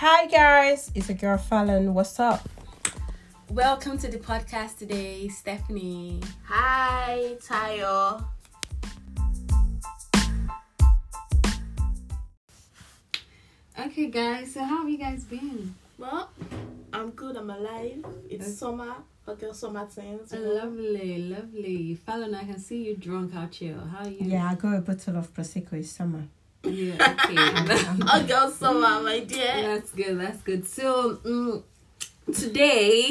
Hi guys, it's a girl Fallon. What's up? Welcome to the podcast today, Stephanie. Hi, Tayo. Okay, guys, so how have you guys been? Well, I'm good. I'm alive. It's Okay. summer. okay, girl summer things. Oh, lovely, lovely. Fallon, I can see you drunk out here. How are you? Yeah, I got a bottle of prosecco. It's summer. Yeah, okay. Hot girl summer, my dear. that's good, that's good. So, mm, today,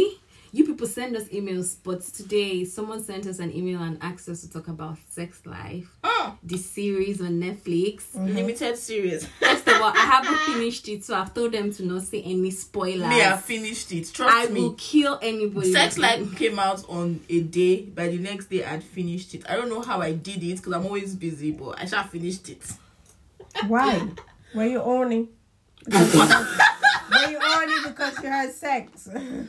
you people send us emails, but today, someone sent us an email and asked us to talk about Sex Life, Mm, the series on Netflix. Limited series. First of all, I haven't finished it, so I've told them to not say any spoilers. Me, I finished it. Trust I me. I will kill anybody. Sex Life came out on a day. By the next day, I'd finished it. I don't know how I did it because I'm always busy, but I shall finished it. Why? Were you owning? Were you owning because you had sex?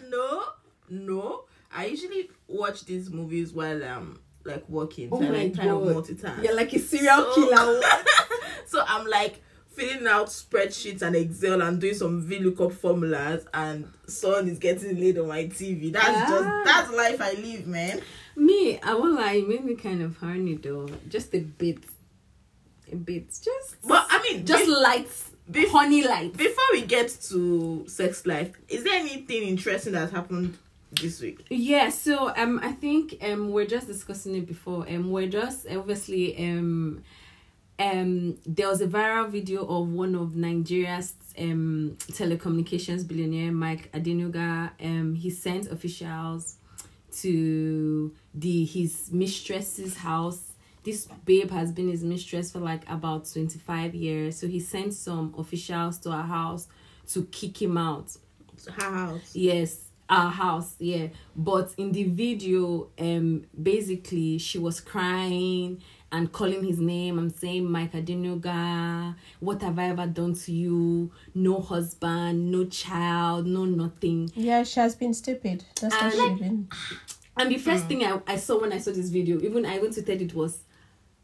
No, no. I usually watch these movies while I'm like working. Oh so I my like kind of God. multitask. You're like a serial So- killer. so I'm like filling out spreadsheets and Excel and doing some VLOOKUP formulas and son is getting laid on my TV. That's Ah. just that's life I live, man. me, I won't lie, it made me kind of horny though. Just a bit. A bit. Just But I mean just be- lights. bef- honey lights. before we get to sex life, is there anything interesting that happened this week? Yeah, so um I think um we're just discussing it before. Um we're just obviously um um there was a viral video of one of Nigeria's um telecommunications billionaire Mike Adenuga. Um he sent officials to the his mistress's house. This babe has been his mistress for like about 25 years. So he sent some officials to her house to kick him out. Her house. Yes, our house, yeah. But in the video, um, basically she was crying and calling his name. I'm saying, Mike Adenuga, what have I ever done to you? No husband, no child, no nothing. Yeah, she has been stupid. That's what And- she's been. And the first thing I, I saw when I saw this video, even I went to tell it was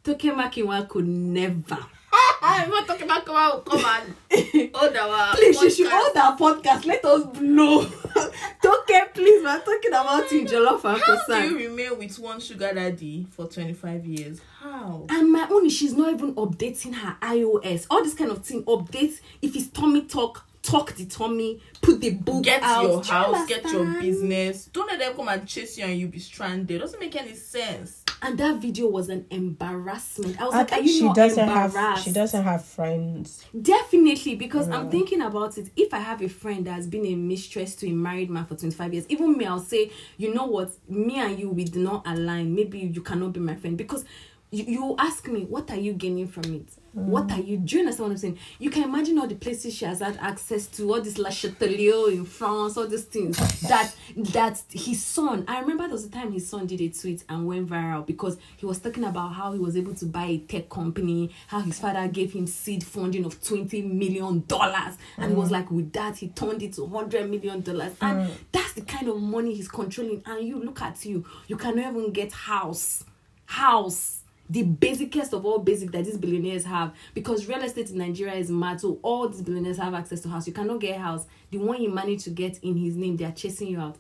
Toke Makinwa could never. I'm not talking about come out, come on. Hold our Please, you should podcast. hold our podcast. Let us know. Toke, please, we're talking about you, Jollof and How Croissant. do you remain with one sugar daddy for 25 years? How? And my own is she's not even updating her iOS. All this kind of thing. Updates if it's tummy talk, talk the tummy, put the book Get out. your Do you house, get your business. Don't let them come and chase you and you be stranded. Doesn't make any sense. And that video was an embarrassment. I was I like, are you she not doesn't embarrassed? have. She doesn't have friends. Definitely, because I'm thinking about it. If I have a friend that's been a mistress to a married man for 25 years, even me, I'll say, you know what, me and you, we do not align. Maybe you cannot be my friend because you, you ask me, what are you gaining from it? Mm. What are you? Do you understand what I'm saying? You can imagine all the places she has had access to, all this La Chatelier in France, all these things that that his son. I remember there was a time his son did a tweet and went viral because he was talking about how he was able to buy a tech company, how his father gave him seed funding of twenty million dollars, and he was mm. like, with that he turned it to hundred million dollars, and mm. that's the kind of money he's controlling. And you look at you, you cannot even get house, house the basicest of all basic that these billionaires have because real estate in Nigeria is mad. So all these billionaires have access to house. You cannot get a house. The one you manage to get in his name, they are chasing you out.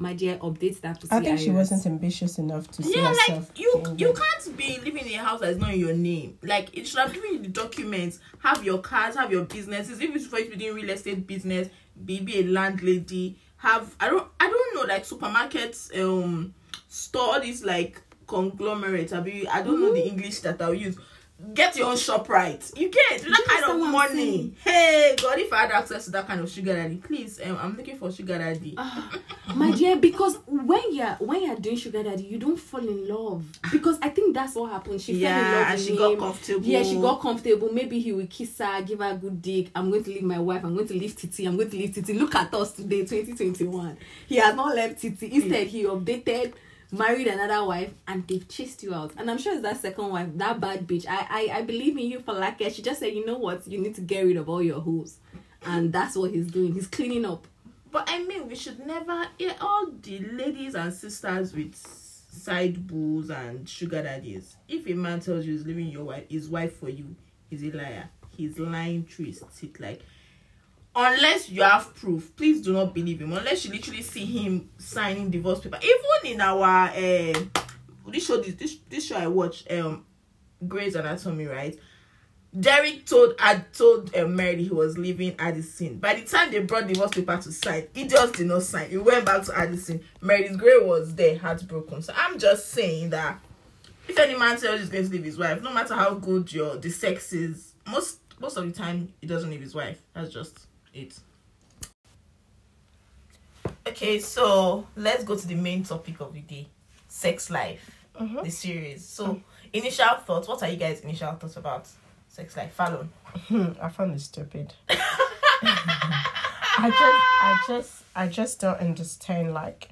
My dear, update that. To say. I think she wasn't ambitious enough to see Yeah, like you you can't be living in a house that's not in your name. Like it should have given you the documents, have your cars, have your businesses. If it's for you to be doing real estate business, be, be a landlady, have I don't I don't know like supermarkets, um store all these like conglomerates. I be I don't know the English that I'll use. Get your own shop right. You get that kind of money. Hey God, if I had access to that kind of sugar daddy, please, um, I'm looking for sugar daddy. my dear because when you're when you're doing sugar daddy you don't fall in love because i think that's what happened she fell in Yeah, love and she got comfortable. yeah she got comfortable maybe he will kiss her give her a good dick i'm going to leave my wife i'm going to leave titi i'm going to leave titi look at us today 2021 he has not left titi instead he updated married another wife and they've chased you out and i'm sure it's that second wife that bad bitch i i, I believe in you for like it. she just said you know what you need to get rid of all your hoes and that's what he's doing he's cleaning up But I mean, we should never. All the ladies and sisters with side bulls and sugar daddies. If a man tells you he's leaving your wife, his wife for you, he's a liar. He's lying through his teeth. Like, unless you have proof, please do not believe him. Unless you literally see him signing divorce paper. Even in our uh, this show, this this, this show I watch, um, Grey's Anatomy, right? Derek told had told uh, Mary he was leaving Addison. By the time they brought divorce paper to sign, he just did not sign. He went back to Addison. Meredith Grey was there, heartbroken. So I'm just saying that if any man tells he's going to leave his wife, no matter how good your the sex is, most most of the time he doesn't leave his wife. That's just it. Okay, so let's go to the main topic of the day: sex life, Mhm. the series. So, initial thoughts. What are you guys' initial thoughts about sex life? Fallon. I found it stupid. I just, I just, I just don't understand. Like,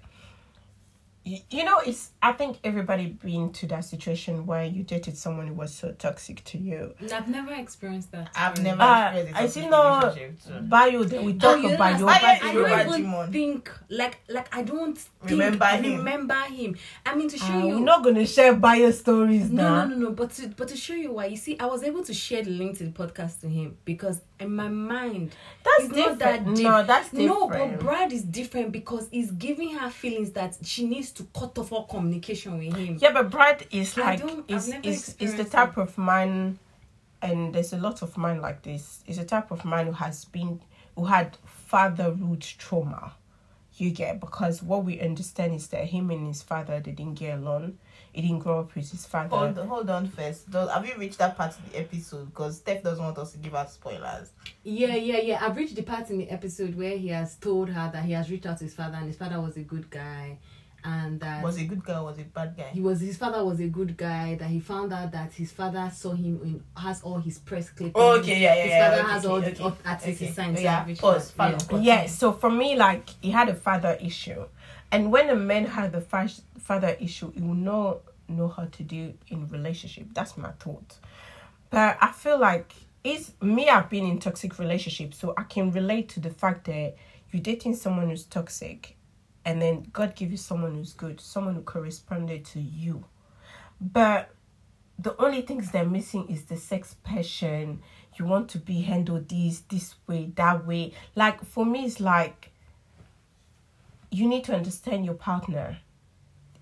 you, you know, it's. I think everybody been to that situation where you dated someone who was so toxic to you. I've never experienced that. I've never Uh, experienced a I toxic see no relationship, so- bio that we Oh, talk you about know, your I- I- I don't even Jimon. think like like I don't think, Remember him. Remember him. I mean to show Ah, you. we're not gonna share bio stories no, now. no, no, no. But to but to show you why, you see, I was able to share the link to the podcast to him because in my mind, That's it's not that deep. No, that's No, but Brad is different because he's giving her feelings that she needs to cut off all communication with him. Yeah, but Brad is like is is is the type of man, and there's a lot of man like this. Is a type of man who has been who had fatherhood trauma. You get because what we understand is that him and his father they didn't get along. He didn't grow up with his father. Hold, hold on first. Does, have you reached that part of the episode? Because Steph doesn't want us to give out spoilers. Yeah, yeah, yeah. I've reached the part in the episode where he has told her that he has reached out to his father and his father was a good guy, and that Was a good guy was a bad guy? he was his father was a good guy that he found out that his father saw him in has all his press clippings Oh, okay, yeah, yeah, his yeah, father okay, has all okay, the okay, artistic okay. signs yeah, I've reached pause, out, follow. yeah. Continue. yeah, so for me, like he had a father issue, and when a man had the fa- father issue, he will not know how to do in relationship. That's my thought. But I feel like it's me. I've been in toxic relationships, so I can relate to the fact that you're dating someone who's toxic, and then God give you someone who's good, someone who corresponded to you. But the only things they're missing is the sex passion. You want to be handled this this way, that way. Like for me, it's like you need to understand your partner.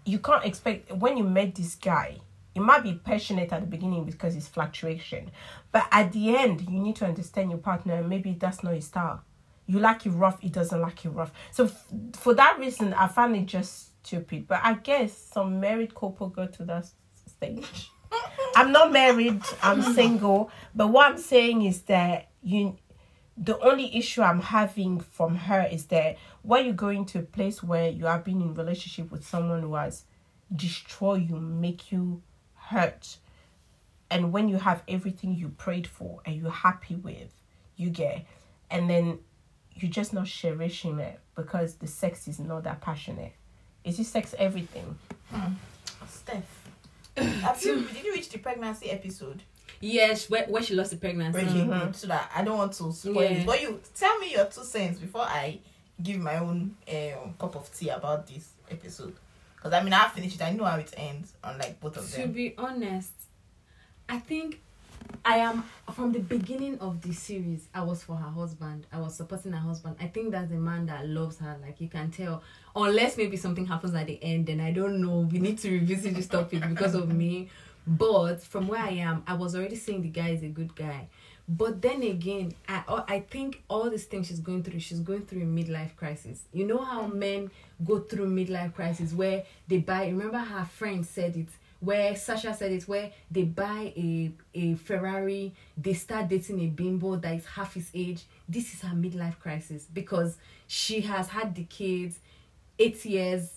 You can't expect when you met this guy, it might be passionate at the beginning because it's fluctuation. But at the end, you need to understand your partner. Maybe that's not his style. You like it rough, he doesn't like it rough. So f- for that reason, I find it just stupid. But I guess some married couple go to that stage. I'm not married. I'm single. But what I'm saying is that you, the only issue I'm having from her is that when you go into a place where you have been in relationship with someone who has destroyed you, make you hurt, and when you have everything you prayed for and you're happy with, you get, and then you're just not cherishing it because the sex is not that passionate. Is it sex everything? Hmm. Steph. Have you, did you reach the pregnancy episode? Yes, where, where she lost the pregnancy. Okay, good. So that I don't want to spoil Yeah. it. But you tell me your two cents before I give my own um, cup of tea about this episode. Because I mean, I finished it. I know how it ends, unlike both of To them. To be honest, I think I am from the beginning of the series. I was for her husband. I was supporting her husband. I think that's a man that loves her. Like you can tell, unless maybe something happens at the end, then I don't know. We need to revisit this topic because of me. But from where I am, I was already seeing the guy is a good guy. But then again, I oh, I think all these things she's going through, she's going through a midlife crisis. You know how men go through midlife crisis where they buy. Remember, her friend said it. Where Sasha said it, where they buy a a Ferrari, they start dating a bimbo that is half his age. This is her midlife crisis because she has had the kids, eight years,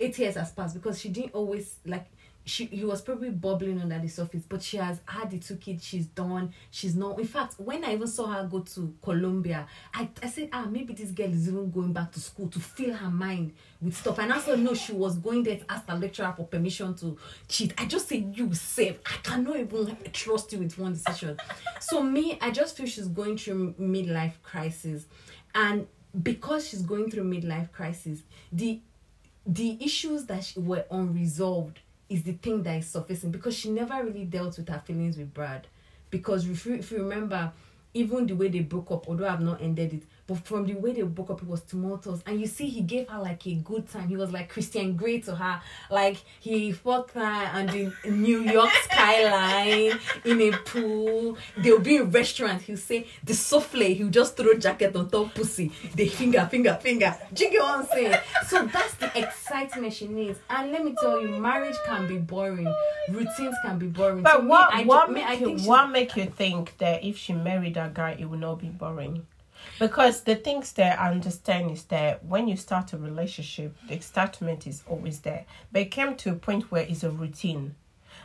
eight years has passed because she didn't always like she he was probably bubbling under the surface, but she has had the two kids. She's done. She's not. In fact, when I even saw her go to Columbia, I, I said, ah, maybe this girl is even going back to school to fill her mind with stuff. And I also know she was going there to ask the lecturer for permission to cheat. I just said, you safe. I cannot even trust you with one decision. so me, I just feel she's going through midlife crisis, and because she's going through midlife crisis, the the issues that she, were unresolved is the thing that is surfacing because she never really dealt with her feelings with Brad. Because if you, if you remember, even the way they broke up, although I've not ended it, but from the way they broke up, it was tumultuous. And you see, he gave her like a good time. He was like Christian Grey to her. Like he fucked her on the New York skyline in a pool. They'll be in restaurant. He'll say the souffle. He'll just throw jacket on top pussy. The finger, finger, finger. Do you get what I'm saying? So that's the excitement she needs. And let me tell you, marriage can be boring. Routines can be boring. But me, what I ju- what me, make I you think what make you think that if she married that guy, it will not be boring? Because the things that I understand is that when you start a relationship, the excitement is always there. But it came to a point where it's a routine.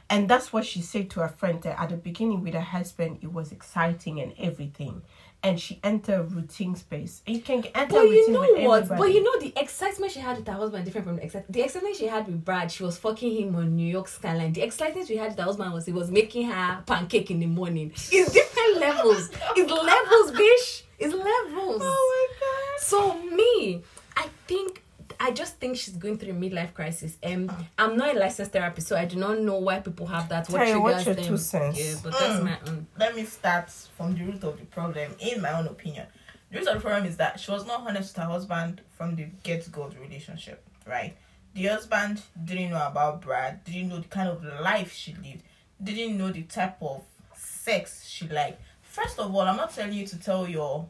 And that's what she said to her friend that at the beginning with her husband, it was exciting and everything. And she entered a routine space. And you can enter But you know what? everybody. But you know the excitement she had with her husband different from the excitement. The excitement she had with Brad, she was fucking him on New York skyline. The excitement she had with her husband was he was making her pancake in the morning. It's different levels. It's levels, bitch. It's levels. Oh my god. So me, I think I just think she's going through a midlife crisis. Um, I'm not a licensed therapist, so I do not know why people have that. What Tell you, what's triggers your them? two cents? Yeah, but that's Mm. my own. let me start from the root of the problem, in my own opinion. The root of the problem is that she was not honest with her husband from the get go of the relationship, right? The husband didn't know about Brad, didn't know the kind of life she lived, didn't know the type of sex she liked. First of all, I'm not telling you to tell your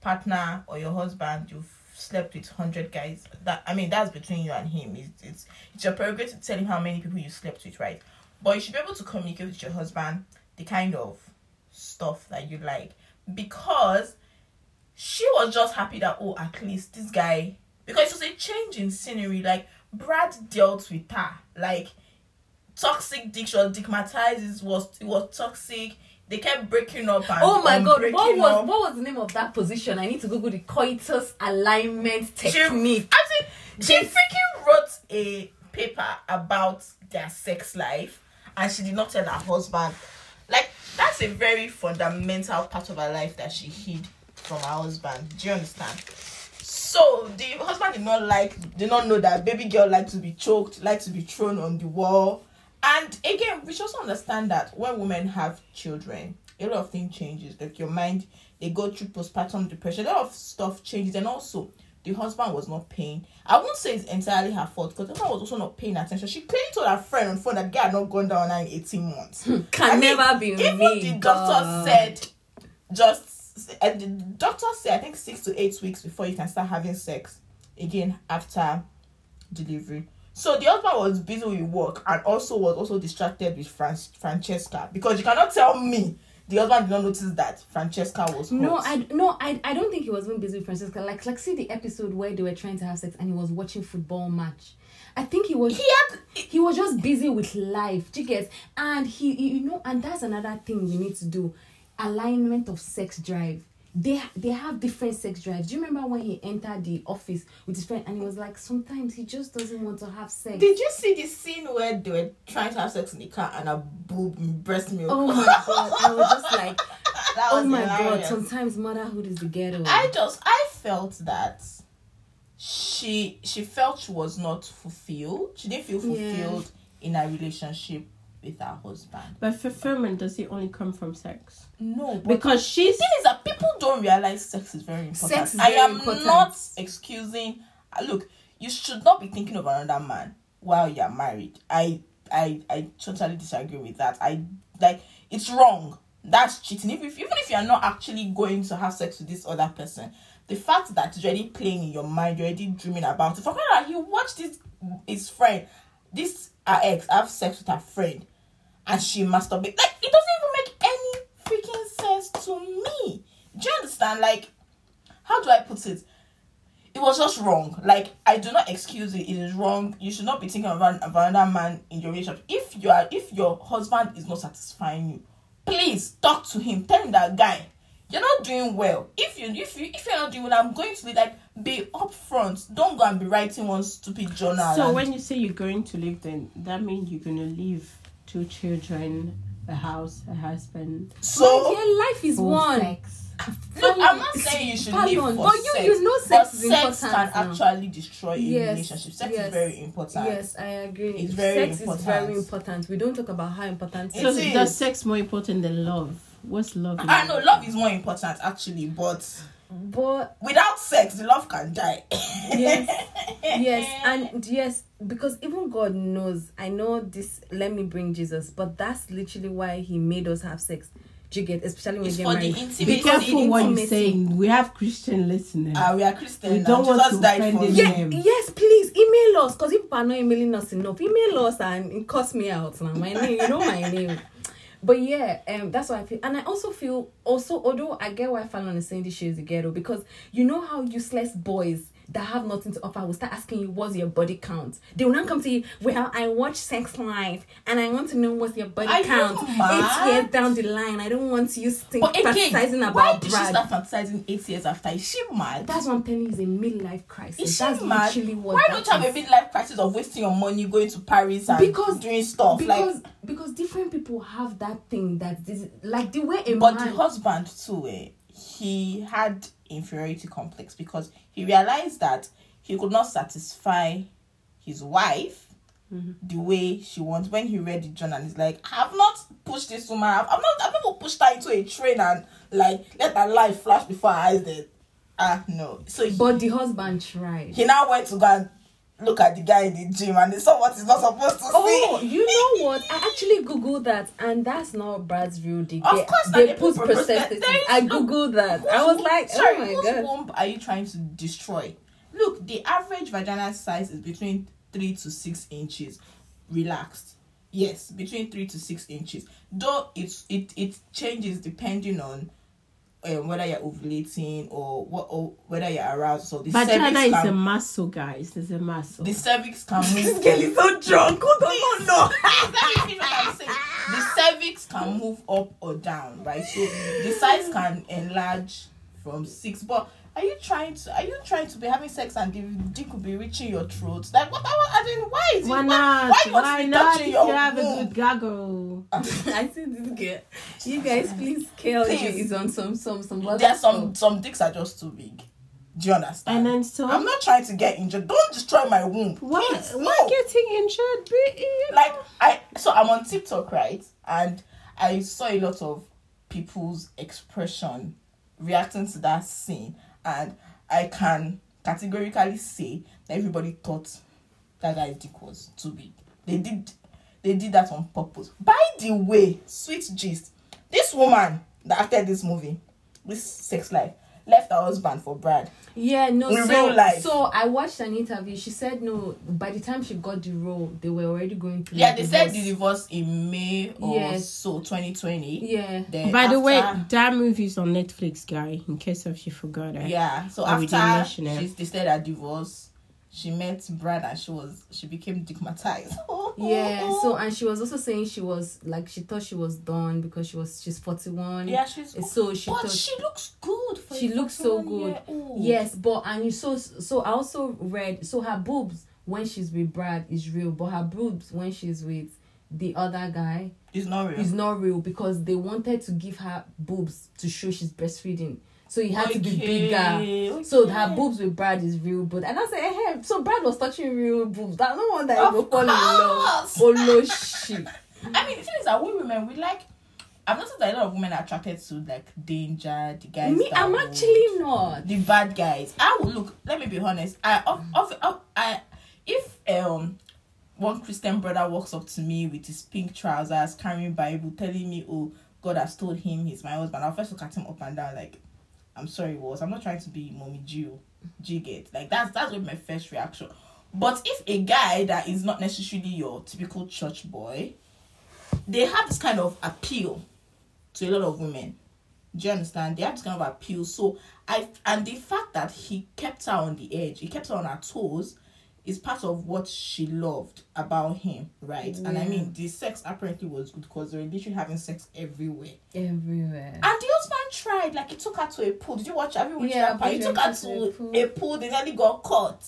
partner or your husband you've slept with 100 guys. That I mean, that's between you and him. It's, it's, it's your prerogative to tell him how many people you slept with, right? But you should be able to communicate with your husband the kind of stuff that you like because she was just happy that oh at least this guy because it was a change in scenery like Brad dealt with her like toxic dick she was it was it was toxic they kept breaking up and Oh my god, what was up. what was the name of that position? I need to Google the coitus alignment She- technique. I think she This- freaking wrote a paper about their sex life and she did not tell her husband. Like that's a very fundamental part of her life that she hid from her husband. Do you understand? So the husband did not like did not know that baby girl like to be choked, like to be thrown on the wall. And again, we should also understand that when women have children, a lot of things changes. Like your mind, they go through postpartum depression. A lot of stuff changes, and also the husband was not paying. I won't say it's entirely her fault because the husband was also not paying attention. She clearly told her friend on phone that guy had not gone down in eighteen months. Hmm, can I mean, never be even me. the doctor God. said just and the doctor said I think six to eight weeks before you can start having sex again after delivery. So the husband was busy with work and also was also distracted with Fran- Francesca because you cannot tell me the husband did not notice that Francesca was No. I no, I, I don't think he was even busy with Francesca. Like like see the episode where they were trying to have sex and he was watching football match. I think he was he had he was just busy with life. You get? And he, he- you know, and that's another thing we need to do: alignment of sex drive. They they have different sex drives. Do you remember when he entered the office with his friend and he was like, sometimes he just doesn't want to have sex. Did you see the scene where they were trying to have sex in the car and a boob breast milk? oh my god! I was just like, that oh was my god! Sometimes motherhood is the ghetto. I just I felt that she she felt she was not fulfilled. She didn't feel Yeah. fulfilled in her relationship with her husband. But fulfillment does it only come from sex? No, but Because she's thing is that people don't realize sex is very important. Sex is I very am important. not excusing. uh, Look, you should not be thinking of another man while you're married. I I I totally disagree with that. I like it's wrong. That's cheating. If, if even if you're not actually going to have sex with this other person, the fact that it's already playing in your mind, you're already dreaming about it. For that he watched this his friend, this her ex have sex with her friend, and she masturbate. Like it doesn't even make any freaking sense to me. Do you understand? Like, how do I put it? It was just wrong. Like, I do not excuse it. It is wrong. You should not be thinking about, about another man in your relationship. If you are, if your husband is not satisfying you, please talk to him. Tell him that guy, you're not doing well. If you, if you, if you're not doing well, I'm going to be like, be upfront. Don't go and be writing one stupid journal. so and- when you say you're going to leave, then that means you're gonna leave two children, a house, a husband, so yeah, life is one. sex. Look, I'm not saying you should Pardon, live for but you- sex. you know sex but is sex important can now. actually destroy a Yes, relationship. Sex yes, is very important. Yes, I agree. It's very Sex important. is very important. We don't talk about how important It So sex is. does sex more important than love? What's love? in I know love? love is more important actually, but but Without sex, the love can die. yes yes and yes because even god knows i know this let me bring jesus but that's literally why he made us have sex do you get especially when It's you get married intimacy. Be careful what you're saying. We have Christian listeners. Ah, we are Christian. We don't want Jesus to died offend for them. yeah, yes, please email us because people are not emailing us enough. Email us and it cuss me out now. My name, you know my name. But yeah, um, that's what I feel, and I also feel also although I get why Fallon is saying this shit is a ghetto because you know how useless boys that have nothing to offer will start asking you what's your body count. They will not come to you. Well, I watch Sex Life and I want to know what's your body Are count. mad? Eight years down the line, I don't want you think But again, fantasizing why about did she Brad. start fantasizing eight years after? Is she mad? That's what I'm telling you is a midlife crisis. Is she That's mad? Why don't you have a is. midlife crisis of wasting your money going to Paris and Because- doing stuff? because like, because different people have that thing that this like the way a but man the husband too, eh, he had inferiority complex because he realized that he could not satisfy his wife Mm-hmm. the way she wants. When he read the journal, he's like, I have not pushed this woman. I've, I've not. I've never pushed her into a train and like let her life flash before her eyes. Then, ah no. So he, but the husband tried. he now went to go and look at the guy in the gym and they saw what he's not supposed to Oh, see. you know what? I actually googled that, and that's not Brad's real dick. Of course they they put prosthetics. I googled that. I was like, oh sorry, oh my whose god. womb are you trying to destroy? Look, the average vaginal size is between three to six inches. Relaxed. Yes, between three to six inches. Though it's it it changes depending on um, whether you're ovulating or what or whether you're aroused. So the Vagina cervix is can, a muscle, guys. It's a muscle. the cervix can move. This girl is so drunk. Hold on, Please, no. Let me finish what I'm saying. The cervix can move up or down, right? So the size can enlarge from six. But are you trying to? Are you trying to be having sex and the dick will be reaching your throat? Like what? I mean, why is it? Why not? Why, you want Why not? touching If your you have a womb? good gaggle. I see this girl. You guys, please, KLG Please. is on some some some. other There are some some dicks are just too big. Do you understand? And then so I'm not trying to get injured. Don't destroy my womb. why Please, why no. getting injured? Be- like I so I'm on TikTok, right? And I saw a lot of people's expression reacting to that scene and I can categorically say that everybody thought that guy's dick was too big. They did they did that on purpose. By the way, sweet gist, this woman that acted this movie, this sex life, left her husband for Brad. Yeah, no. In so, real life. so I watched an interview. She said no. By the time she got the role, they were already going through. Yeah, the they said divorce. the divorce in May or Yes. so 2020. Yeah. Then By the way, after- that movie's on Netflix, guy. In case if you forgot it. yeah. So we didn't after mention it. she they said her divorce, she met Brad and she was she became digmatized. Yeah. So and she was also saying she was like she thought she was done because she was she's forty one. yeah, she's So she but thought she looks good. For she looks so good. Yes, but and you so so I also read so her boobs when she's with Brad is real, but her boobs when she's with the other guy is not real. is not real because they wanted to give her boobs to show she's breastfeeding. So it had to be Okay, bigger. So her boobs with Brad is real, but and I said, hey, so Brad was touching real boobs. That no wonder Of you go fall in love. Oh no shit. I mean, the thing is that we women we like. I've noticed that a lot of women are attracted to like danger, the guys. Me, that I'm will- actually not. the bad guys. I will look. Let me be honest. I of, of, of I if um one Christian brother walks up to me with his pink trousers, carrying Bible, telling me, "Oh, God has told him he's my husband," I'll first look at him up and down like, "I'm sorry, was I'm not trying to be mommy Jew, G get like that's that's what my first reaction." But if a guy that is not necessarily your typical church boy, they have this kind of appeal to a lot of women. Do you understand? They have this kind of appeal. So I and the fact that he kept her on the edge, he kept her on her toes, is part of what she loved about him, right? And I mean, the sex apparently was good because they were literally having sex everywhere. Everywhere. And the husband tried, like he took her to a pool. Did you watch? Have you watched Yeah, that part? He took her to a pool. a pool. They nearly got caught.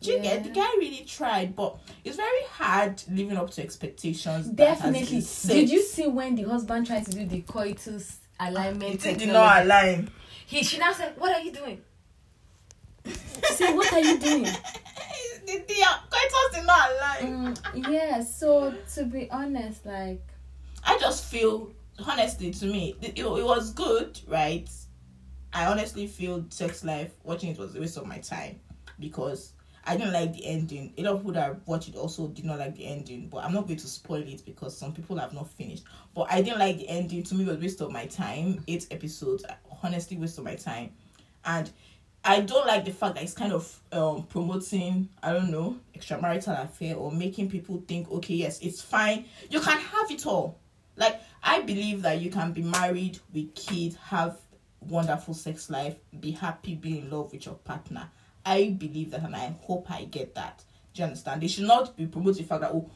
Do you get? The guy really tried, but it's very hard living up to expectations. Definitely. Did you see when the husband tried to do the coitus alignment? It did not align. He she now said, What are you doing? She said, What are you doing? the the coitus did not. Mm, yeah, so to be honest, like I just feel, honestly, to me, it, it, it was good, right? I honestly feel sex life watching it was a waste of my time because I didn't like the ending. A lot of people that watched it also did not like the ending, but I'm not going to spoil it because some people have not finished. But I didn't like the ending. To me, it was a waste of my time. Eight episodes, honestly, waste of my time, and I don't like the fact that it's kind of um promoting I don't know extramarital affair or making people think okay yes it's fine. You can have it all. Like I believe that you can be married with kids have wonderful sex life be happy be in love with your partner. I believe that and I hope I get that. Do you understand? They should not be promoting the fact that oh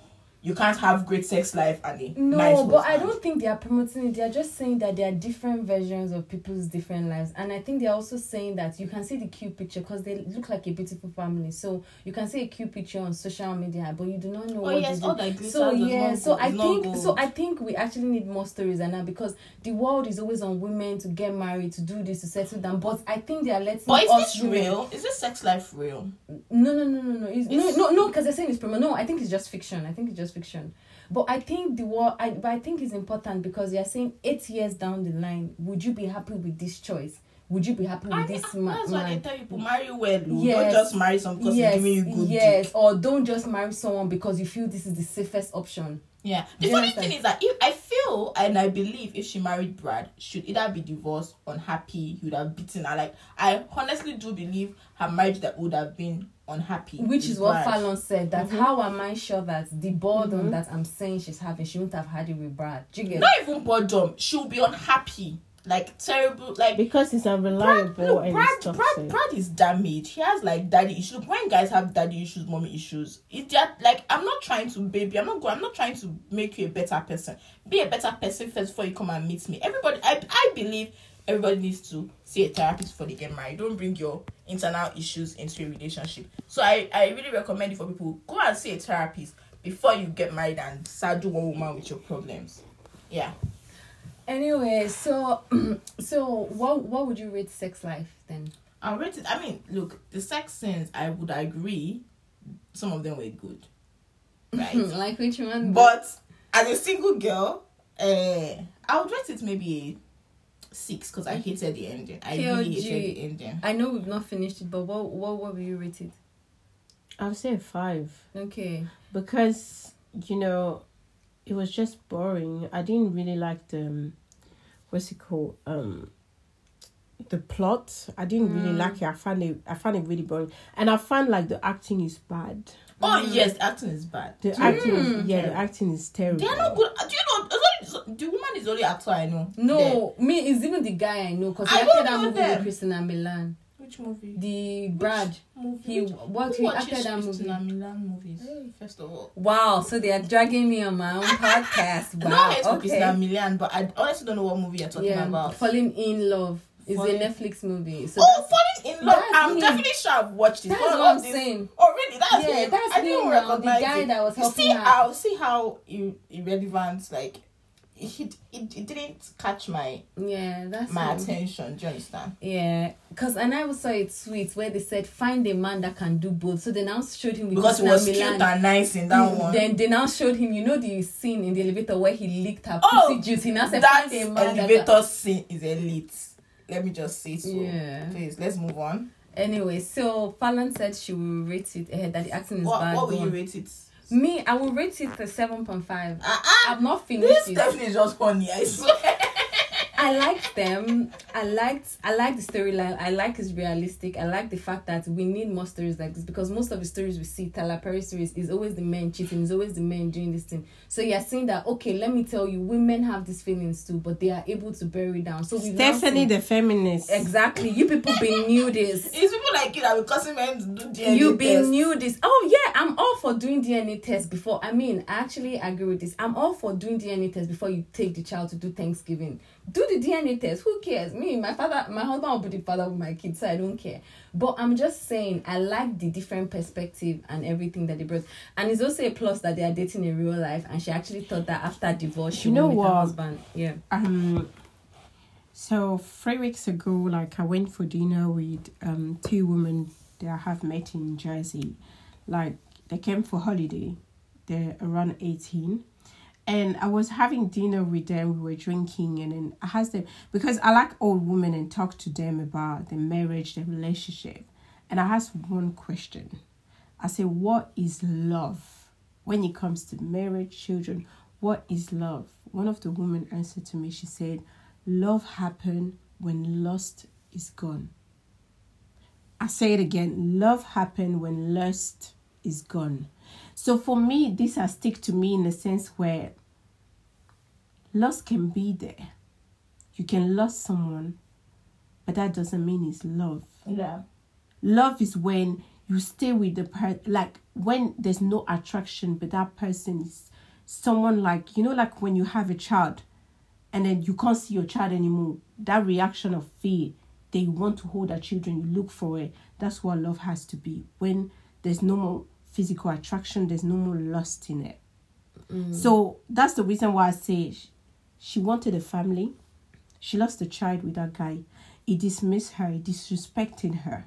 you can't have great sex life and a No, nice but I don't think they are promoting it. They are just saying that there are different versions of people's different lives, and I think they are also saying that you can see the cute picture because they look like a beautiful family. So you can see a cute picture on social media, but you do not know oh what yes they do. all that glitters so does yeah not so i think gold. so i think we actually need more stories and now because the world is always on women to get married to do this to settle down but i think they are letting but is us this women- real is this sex life real no no no no no it's, no no no because they're saying it's promo no i think it's just fiction i think it's just fiction but i think the war, I, but I think it's important because they're saying eight years down the line would you be happy with this choice would you be happy with I, this I- ma- that's why they tell people marry well. Yes. don't just marry some because yes, they're giving you good yes, dick. or don't just marry someone because you feel this is the safest option. Yeah. The funny thing is that if I feel and I believe if she married Brad, should either be divorced, unhappy, he would have beaten her. Like I honestly do believe her marriage that would have been unhappy. Which is what Brad. Fallon said. That Mm-hmm. how am I sure that the boredom that I'm saying she's having, she wouldn't have had it with Brad. Do you get? Not even boredom. She'll be unhappy. Like terrible. Like because it's Brad, unreliable look, and Brad, it's Brad. Brad is damaged. He has like daddy issues. Look, when guys have daddy issues, mommy issues, it's just like I'm not trying to baby. I'm not going. I'm not trying to make you a better person. Be a better person first before you come and meet me. Everybody, I, I believe everybody needs to see a therapist before they get married. Don't bring your internal issues into a relationship. So I, I really recommend it for people. Go and see a therapist before you get married and saddle one woman with your problems. Yeah. Anyway, so so what what would you rate sex life then? I'll rate it. I mean, look, the sex scenes, I would agree, some of them were good, right? like which one? but as a single girl, uh, I would rate it maybe a six because I hated the ending. I really hated the ending. I know we've not finished it, but what what what will you rate it? I'll say five Okay. because you know it was just boring. I didn't really like the um, what's it called um the plot. I didn't really Mm. like it. I found it I found it really boring, and I found like the acting is bad. Oh yes, acting is bad. The acting, is, Mm. yeah, the acting is terrible. They are not good. Do you know? There's only- The woman is the only actor I know. there. No, me is even the guy I know because he I acted that movie them. with Christina Milian. Which movie? The Brad. movie? He Which- what Who he acted that movie. Christina Milian movies? First of all. Wow, so they are dragging me on my own podcast. no it's hate for Christina. Milian, but I honestly don't know what movie you're talking Yeah, about. Falling Inn Love is Falling- a Netflix movie. So oh, falling in love! I'm him. definitely sure I've watched it. That's One what I'm these- saying. Oh, really? That's Yeah, him. that's I didn't him now, the guy it. that was helping You see her. how see how ir- irrelevant like it, it, it didn't catch my yeah, that's my attention. Do you understand? Yeah, because and I also saw it tweet where they said find a man that can do both. So they now showed him Because it was Milian. cute and nice in that mm, one. Then they now showed him, you know, the scene in the elevator where he licked her Oh, pussy juice. He now said, that "Find a man that elevator scene is elite. Let me just say so. Yeah. Please, let's move on. Anyway, so Fallon said she will rate it ahead that the acting is What, bad. what will you rate it? Me, I will rate it a seven point five. Ah, ah, I've not finished this it. definitely is just funny. I swear. I liked them. I liked I like the storyline. I like it's realistic. I like the fact that we need more stories like this because most of the stories we see, Tyler Perry series, is always the men cheating, is always the men doing this thing. So you're seeing that okay, let me tell you, women have these feelings too, but they are able to bury it down. So we Stephanie, the feminist. exactly. You people been knew this. It's people like you that will causing men to do DNA you been test. knew this. Oh yeah, I'm all for doing DNA test before. I mean, I actually agree with this. I'm all for doing DNA test before you take the child to do Thanksgiving. Do the DNA test. Who cares? Me, my father, my husband will be the father of my kids, so I don't care. But I'm just saying, I like the different perspective and everything that they brought. And it's also a plus that they are dating in real life. And she actually thought that after divorce, she You know would meet her what? husband. Yeah. um so three weeks ago like i went for dinner with um two women that i have met in jersey like they came for holiday they're around 18 and I was having dinner with them. We were drinking, and then I asked them because I like old women and talk to them about the marriage, the relationship. And I asked one question. I said, "What is love when it comes to marriage, children? What is love?" One of the women answered to me. She said, "Love happen when lust is gone." I say it again. Love happen when lust is gone. So for me, this has stick to me in the sense where loss can be there. You can lose someone, but that doesn't mean it's love. Yeah. Love is when you stay with the person, like when there's no attraction, but that person is someone like, you know, like when you have a child and then you can't see your child anymore, that reaction of fear, they want to hold their children, you look for it. That's what love has to be. When there's no more physical attraction, there's no more lust in it. Mm. So that's the reason why I say sh- she wanted a family. She lost a child with that guy. He dismissed her, he disrespected her.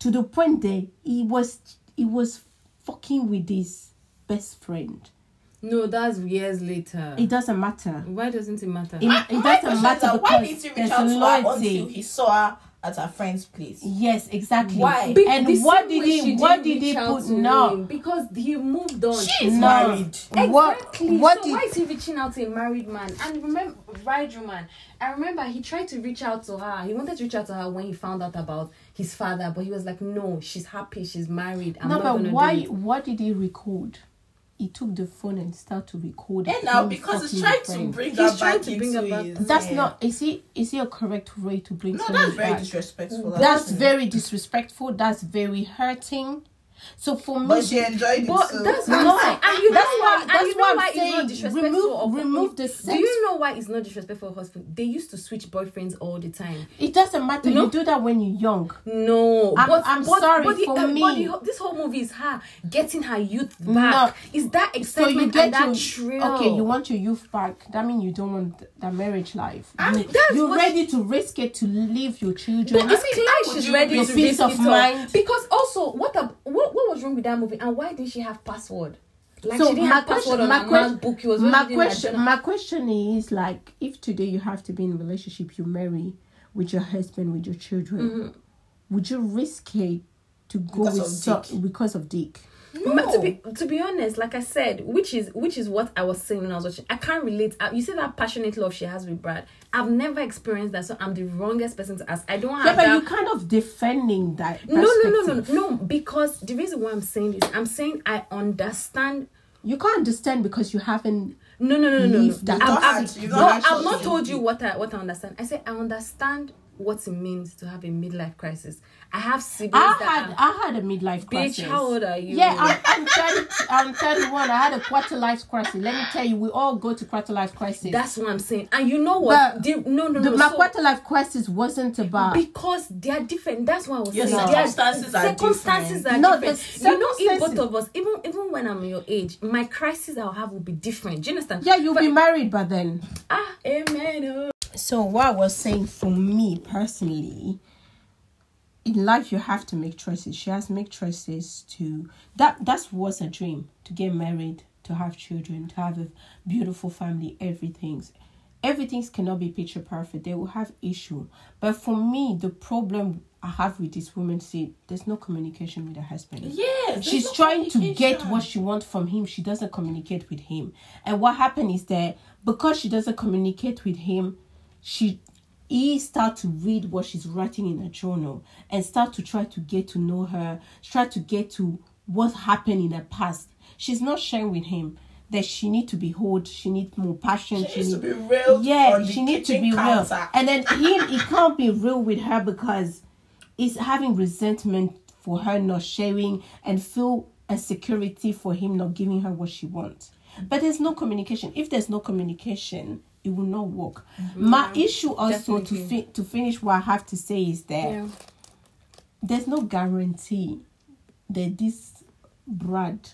To the point that he was he was fucking with his best friend. No, that's years later. It doesn't matter. Why doesn't it matter? It, My- it doesn't matter is why did because he reach out to her until he saw her at her friend's place? Yes, exactly. Why? Be- And what did he? What didn't he put? to No. because he moved on. She's No. married. What? Exactly. What so did? why is he reaching out to a married man? And remember, bride woman. I remember he tried to reach out to her. He wanted to reach out to her when he found out about his father, but he was like, "No, she's happy. She's married. I'm no, not but why? What did he record? He took the phone and started to record. it. And now because he's trying to bring He's her trying back to bring into his- That's yeah. not. Is he? Is he a correct way to bring No, that's very back? disrespectful. That's very disrespectful. That's very hurting. So for me, But she enjoyed it. But so. that's No, why, and you that's know why- why, that's and you know why I'm it's saying not disrespectful. remove- of- remove the Do you know why it's not disrespectful of husband? They used to switch boyfriends all the time. it doesn't matter. No. You do that when you're young. No, I'm- but I'm but, sorry, but the, for uh, me- But the, this whole movie is her getting her youth back. Is that excitement So you get and that your thrill? okay. You want your youth back. That means you don't want that marriage life. I You, mean, that's you're what- ready to risk it to leave your children. But it's I mean, clear how would she's you ready your to peace risk of it mind? Because also, what, a, what what was wrong with that movie, and why didn't she have password? Like so she didn't my have password question, on my question, my question, my question is like, if today you have to be in a relationship, you marry with your husband, with your children, Mm-hmm. would you risk it to go Because with of so, dick. because of dick? Ma- to be to be honest, like I said, which is which is what I was saying when I was watching. I can't relate. Uh, you see that passionate love she has with Brad. I've never experienced that, so I'm the wrongest person to ask. I don't have Yeah, but that. you kind of defending that. no, no, no, no, perspective. no. Because the reason why I'm saying this, I'm saying I understand. You can't understand because you haven't. No, no, no, no, no. That I've, not I've, no, I've not told you what I what I understand. I said I understand what it means to have a midlife crisis. I have siblings I had are, I had a midlife crisis. bitch. How old are you? Yeah, I'm, I'm 30, I'm 31. I had a quarter life crisis. Let me tell you, we all go to quarter life crisis. That's what I'm saying. And you know what? But The- no, no, the, no. my so- quarter life crisis wasn't about. because they are different. That's why I was Your saying they circumstances are circumstances different. are No, different. the You know, if both of us, even even when I'm your age, my crisis I'll have will be different. Do you understand? yeah, you'll be married by then. Ah, amen. oh. So what I was saying for me personally, in life you have to make choices. She has to make choices to that that was her dream to get married, to have children, to have a beautiful family, everything's everything cannot be picture perfect. They will have issue. But for me, the problem I have with this woman see there's no communication with her husband. Yes, she's no trying to get what she wants from him she doesn't communicate with him and what happened is that because she doesn't communicate with him she he start to read what she's writing in her journal and start to try to get to know her try to get to what happened in her past. She's not sharing with him that she need to be hold she need more passion She needs to be real yeah she need to be real. and then him he can't be real with her because he's having resentment for her not sharing and feel insecurity for him not giving her what she wants. But there's no communication. If there's no communication it will not work my issue also to definitely. fi- to finish what i have to say is that Yeah. there's no guarantee that this brad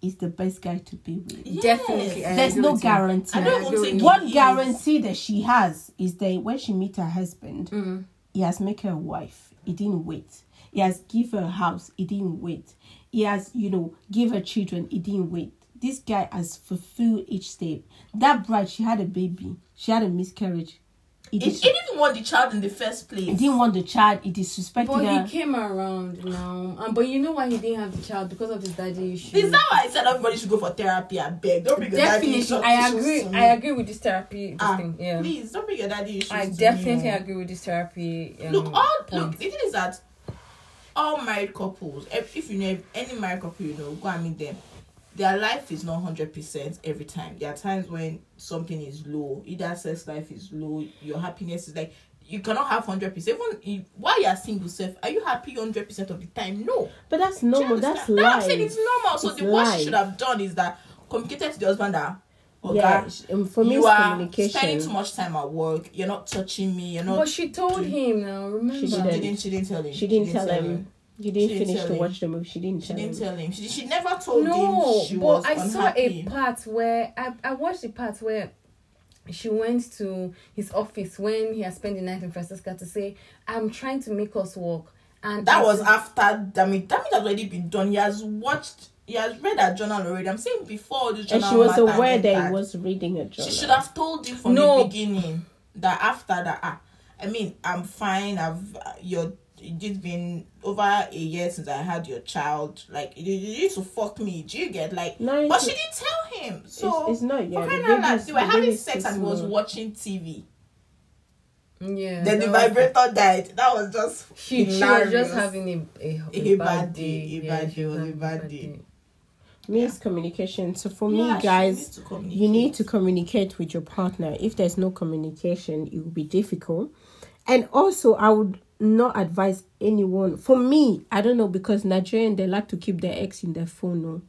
is the best guy to be with Yes. Definitely. I there's no guarantee I don't think what he is. guarantee that she has is that when she meet her husband Mm-hmm. he has make her a wife he didn't wait he has give her a house he didn't wait he has you know give her children he didn't wait this guy has fulfilled each step. That bride, she had a baby. She had a miscarriage. He, He, dis- he didn't want the child in the first place. he didn't want the child. He disrespected But her. he came around now. Um, but you know why he didn't have the child? Because of his daddy issue. Is that why I said everybody should go for therapy? I beg. Don't bring your daddy Definitely, issues I agree. to me. I agree with this therapy. This Ah, thing. Yeah. Please don't bring your daddy issues. I to definitely agree with this therapy. Um, look all point. look the thing is that all married couples if, if you know any married couple you know go and meet them their life is not 100% every time there are times when something is low either sex life is low your happiness is like you cannot have 100% even if, while you're single self are you happy 100% of the time no but that's normal. That's understand? No, I'm saying it's normal so It's the what she should have done is that communicated to the husband that okay Yeah, um, for me, you it's are communication. spending too much time at work you're not touching me you're not But she told him now. Remember? She she didn't. didn't she didn't tell him She didn't tell him. You didn't, She didn't finish to him. watch the movie. She didn't She tell didn't him. tell him. She, she never told No, him she but was I saw unhappy. a part where I, I watched the part where she went to his office when he had spent the night in Francesca to say, "I'm trying to make us work." And that was after Damage. Damage has already been done. He has watched. He has read her journal already. I'm saying before all this And she was aware that he was reading a journal. She should have told him from No. the beginning that after that. Ah, I mean, I'm fine. I've uh, your. It's been over a year since I had your child. Like you, you need to fuck me. Do you get like? No, but she didn't tell him. So it's, it's not for yet. crying The out loud, baby's- they were the having sex and he was watching TV. yeah. Then the that was- vibrator died. That was just She, she was just having a a, A bad bad day. day, a Yeah, bad day, was was a bad day. Me, it's communication. So for Yeah, me, guys, needs to communicate. you need to communicate with your partner. If there's no communication, it will be difficult. And also, I would not advise anyone. For me, I don't know because Nigerian they like to keep their ex in their phone. No.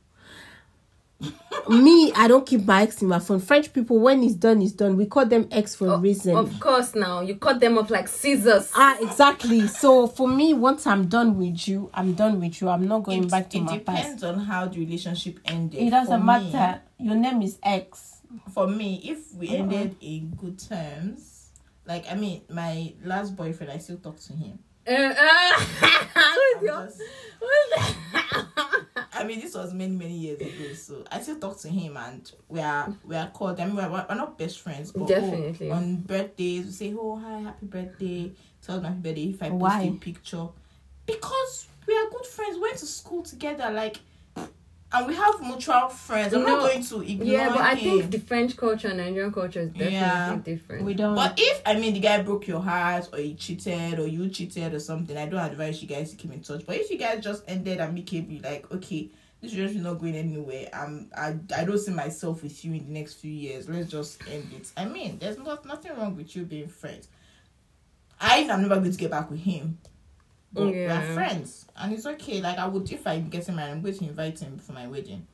me, I don't keep my ex in my phone. French people, when it's done, it's done. We call them ex for a reason. Of course, now you cut them off like scissors. Ah, exactly. So for me, once I'm done with you, I'm done with you. I'm not going it, back to it my past. depends on how the relationship ended. It doesn't For matter. Your name is X. Me, for me, if we Uh-uh. ended in good terms, like I mean, my last boyfriend, I still talk to him. Uh, uh, who's your- just- who's- I mean, this was many many years ago, so I still talk to him, and we are we are called. I mean, we're, we're not best friends, but oh, on birthdays we say, "Oh, hi, happy birthday." Tell happy birthday if I post Why? a picture, because we are good friends. We went to school together, like, and we have mutual friends. I'm No. not going to ignore yeah, but I him. think the French culture and Nigerian culture is definitely Yeah. different. We don't. But if I mean the guy broke your heart or he cheated or you cheated or something, I don't advise you guys to keep in touch. But if you guys just ended amicably, like okay, this relationship is not going anywhere. Um, I I don't see myself with you in the next few years. Let's just end it. I mean, there's not nothing wrong with you being friends. I I am never going to get back with him. But we're friends, and it's okay. Like I would, if I'm getting married, I'm going to invite him for my wedding.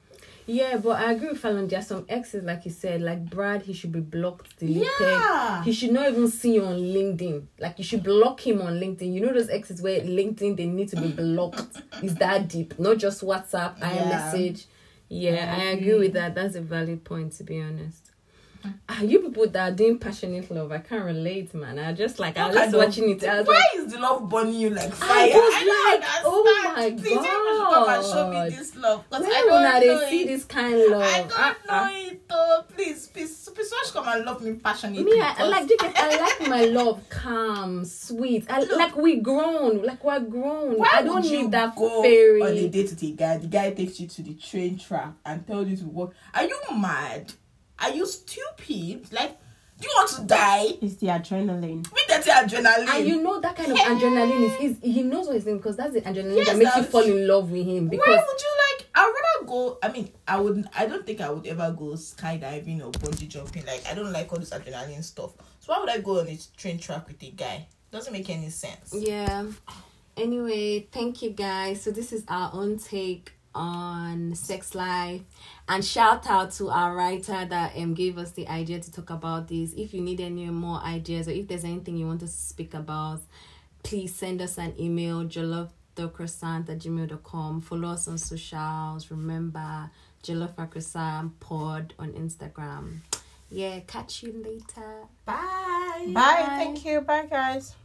Yeah, but I agree with Fallon. There are some exes, like you said, like Brad, he should be blocked, deleted. Yeah. He should not even see you on LinkedIn. Like you should block him on LinkedIn. You know those exes where LinkedIn they need to be blocked. Is that deep? Not just WhatsApp, Yeah. iMessage. Yeah, I I agree agree. with that. That's a valid point to be honest. Ah, you people that are doing passionate love, I can't relate, man. I just like I was just watching it. I was Why like, is the love burning you like I fire? was don't like, oh my understand. Please, you come and show me this love. Because I don't know they see this kind of love? I don't Ah, ah. know it though. Please, please, please, please come and love me passionately. Me, I, I like I like my love calm, sweet. I Look. like we grown, like we're grown. I don't need that go fairy. on a date with a guy. The guy takes you to the train track and tells you to walk. Are you mad? Are you stupid? Like, do you want to die? It's the adrenaline. With that adrenaline. and you know that kind of adrenaline is, is he knows what he's doing because that's the adrenaline Yes, that makes you fall in love with him. Why Because would you like? I'd rather go. I mean, I would. I don't think I would ever go skydiving or bungee jumping. Like, I don't like all this adrenaline stuff. So why would I go on a train track with a guy? Doesn't make any sense. yeah. Anyway, thank you guys. So this is our own take on sex life and shout out to our writer that um gave us the idea to talk about this if you need any more ideas or if there's anything you want us to speak about please send us an email jollofthécroissant at gmail.com follow us on socials remember jollof pod on instagram yeah catch you later Bye. Bye. Thank you. Bye, guys.